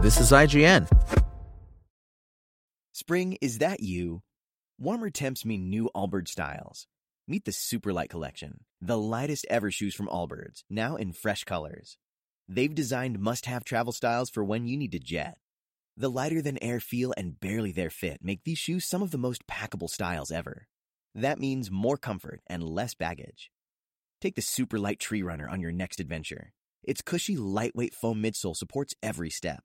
This is IGN. Spring, is that you? Warmer temps mean new Allbirds styles. Meet the Superlight Collection, the lightest ever shoes from Allbirds, now in fresh colors. They've designed must have travel styles for when you need to jet. The lighter than air feel and barely there fit make these shoes some of the most packable styles ever. That means more comfort and less baggage. Take the Superlight Tree Runner on your next adventure. Its cushy, lightweight foam midsole supports every step,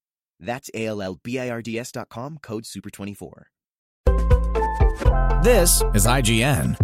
That's A L L B I R D S.com, code SUPER24. This is IGN.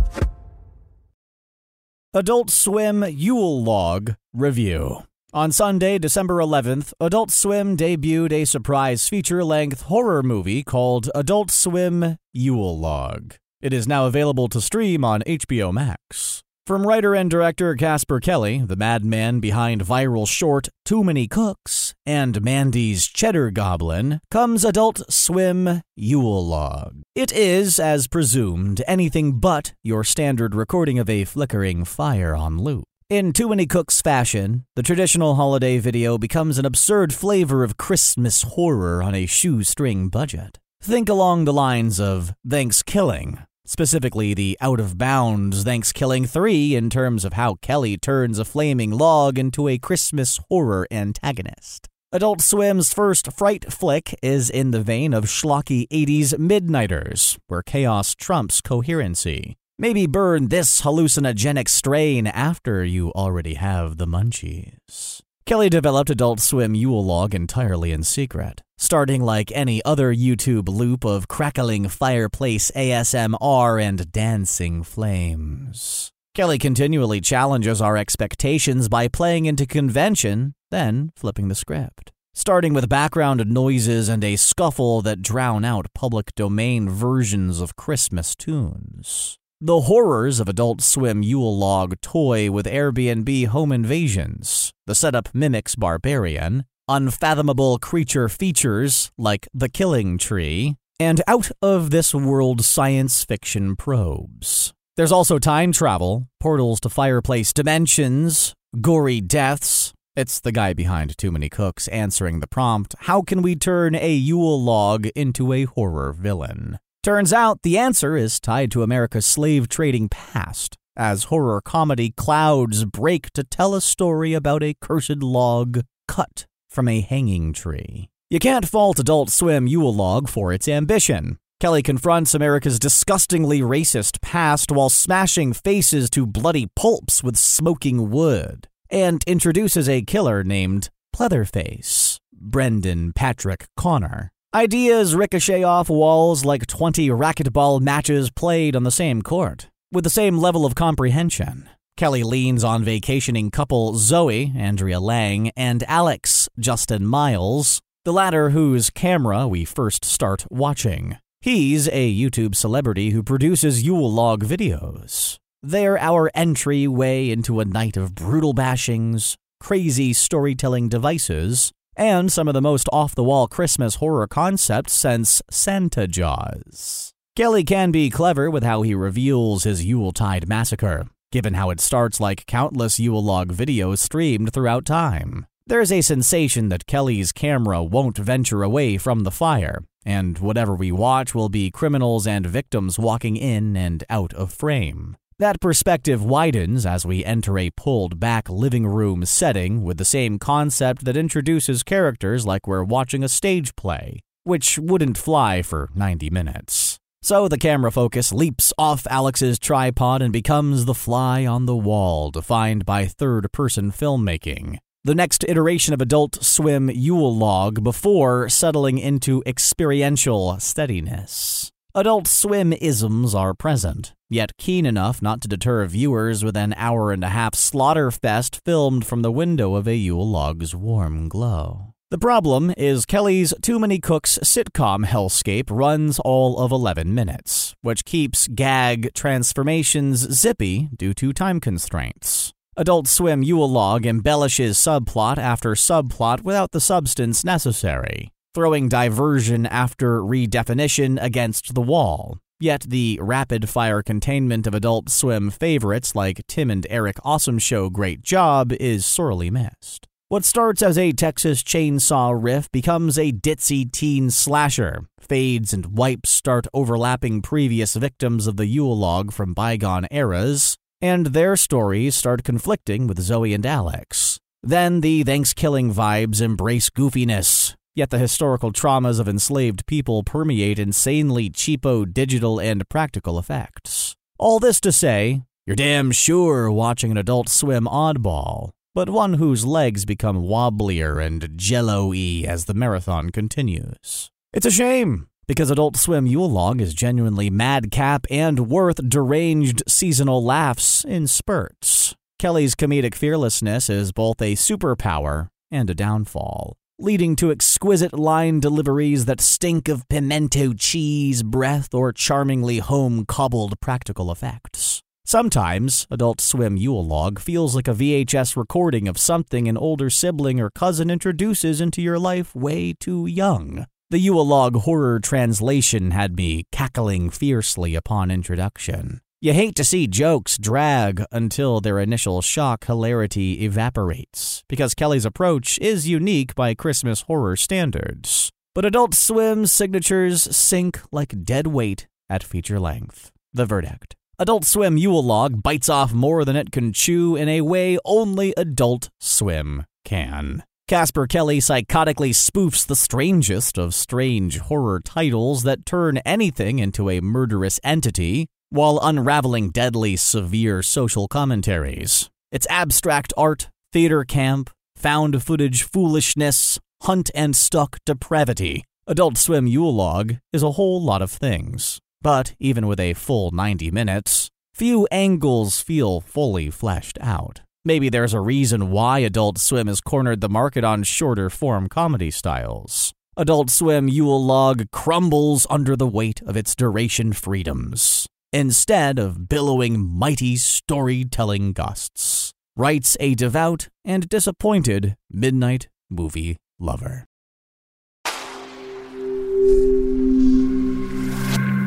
Adult Swim Yule Log Review. On Sunday, December 11th, Adult Swim debuted a surprise feature length horror movie called Adult Swim Yule Log. It is now available to stream on HBO Max. From writer and director Casper Kelly, the madman behind viral short Too Many Cooks and Mandy's Cheddar Goblin, comes Adult Swim Yule Log. It is, as presumed, anything but your standard recording of a flickering fire on loop. In Too Many Cooks fashion, the traditional holiday video becomes an absurd flavor of Christmas horror on a shoestring budget. Think along the lines of Thanksgiving, specifically the out of bounds Thanksgiving 3 in terms of how Kelly turns a flaming log into a Christmas horror antagonist. Adult Swim's first fright flick is in the vein of schlocky 80s Midnighters, where chaos trumps coherency. Maybe burn this hallucinogenic strain after you already have the munchies. Kelly developed Adult Swim Yule Log entirely in secret, starting like any other YouTube loop of crackling fireplace ASMR and dancing flames. Kelly continually challenges our expectations by playing into convention, then flipping the script. Starting with background noises and a scuffle that drown out public domain versions of Christmas tunes. The horrors of Adult Swim Yule Log toy with Airbnb home invasions. The setup mimics Barbarian, unfathomable creature features like the Killing Tree, and out of this world science fiction probes. There's also time travel, portals to fireplace dimensions, gory deaths. It's the guy behind Too Many Cooks answering the prompt How can we turn a Yule log into a horror villain? Turns out the answer is tied to America's slave trading past, as horror comedy clouds break to tell a story about a cursed log cut from a hanging tree. You can't fault Adult Swim Yule Log for its ambition. Kelly confronts America's disgustingly racist past while smashing faces to bloody pulps with smoking wood, and introduces a killer named Pleatherface, Brendan Patrick Connor. Ideas ricochet off walls like 20 racquetball matches played on the same court, with the same level of comprehension. Kelly leans on vacationing couple Zoe, Andrea Lang, and Alex, Justin Miles, the latter whose camera we first start watching. He's a YouTube celebrity who produces Yule log videos. They're our entryway into a night of brutal bashings, crazy storytelling devices, and some of the most off the wall Christmas horror concepts since Santa Jaws. Kelly can be clever with how he reveals his Yuletide massacre, given how it starts like countless Yule log videos streamed throughout time. There's a sensation that Kelly's camera won't venture away from the fire, and whatever we watch will be criminals and victims walking in and out of frame. That perspective widens as we enter a pulled back living room setting with the same concept that introduces characters like we're watching a stage play, which wouldn't fly for 90 minutes. So the camera focus leaps off Alex's tripod and becomes the fly on the wall defined by third person filmmaking. The next iteration of Adult Swim Yule Log before settling into experiential steadiness. Adult Swim isms are present, yet keen enough not to deter viewers with an hour and a half slaughter fest filmed from the window of a Yule log's warm glow. The problem is Kelly's Too Many Cooks sitcom hellscape runs all of 11 minutes, which keeps gag transformations zippy due to time constraints. Adult Swim Yule Log embellishes subplot after subplot without the substance necessary, throwing diversion after redefinition against the wall. Yet the rapid fire containment of Adult Swim favorites like Tim and Eric Awesome Show Great Job is sorely missed. What starts as a Texas chainsaw riff becomes a ditzy teen slasher. Fades and wipes start overlapping previous victims of the Yule log from bygone eras, and their stories start conflicting with Zoe and Alex. Then the Thanksgiving vibes embrace goofiness, yet the historical traumas of enslaved people permeate insanely cheapo digital and practical effects. All this to say, you're damn sure watching an Adult Swim oddball, but one whose legs become wobblier and jello-y as the marathon continues. It's a shame, because Adult Swim Yule Log is genuinely madcap and worth deranged seasonal laughs in spurts. Kelly's comedic fearlessness is both a superpower and a downfall, leading to exquisite line deliveries that stink of pimento cheese breath or charmingly home cobbled practical effects. Sometimes, Adult Swim Yule Log feels like a VHS recording of something an older sibling or cousin introduces into your life way too young. The Yule Log horror translation had me cackling fiercely upon introduction. You hate to see jokes drag until their initial shock hilarity evaporates, because Kelly's approach is unique by Christmas horror standards. But Adult Swim's signatures sink like dead weight at feature length. The verdict. Adult Swim Yule Log bites off more than it can chew in a way only Adult Swim can. Casper Kelly psychotically spoofs the strangest of strange horror titles that turn anything into a murderous entity, while unraveling deadly severe social commentaries. It's abstract art, theater camp, found footage foolishness, hunt and stuck depravity. Adult Swim Yule Log is a whole lot of things. But even with a full 90 minutes, few angles feel fully fleshed out. Maybe there's a reason why Adult Swim has cornered the market on shorter form comedy styles. Adult Swim Yule Log crumbles under the weight of its duration freedoms, instead of billowing mighty storytelling gusts, writes a devout and disappointed midnight movie lover.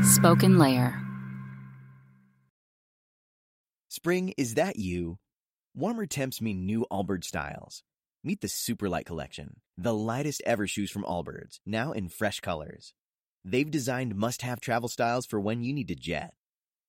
SpokenLayer. Spring, is that you? Warmer temps mean new Allbirds styles. Meet the Superlight Collection, the lightest ever shoes from Allbirds, now in fresh colors. They've designed must have travel styles for when you need to jet.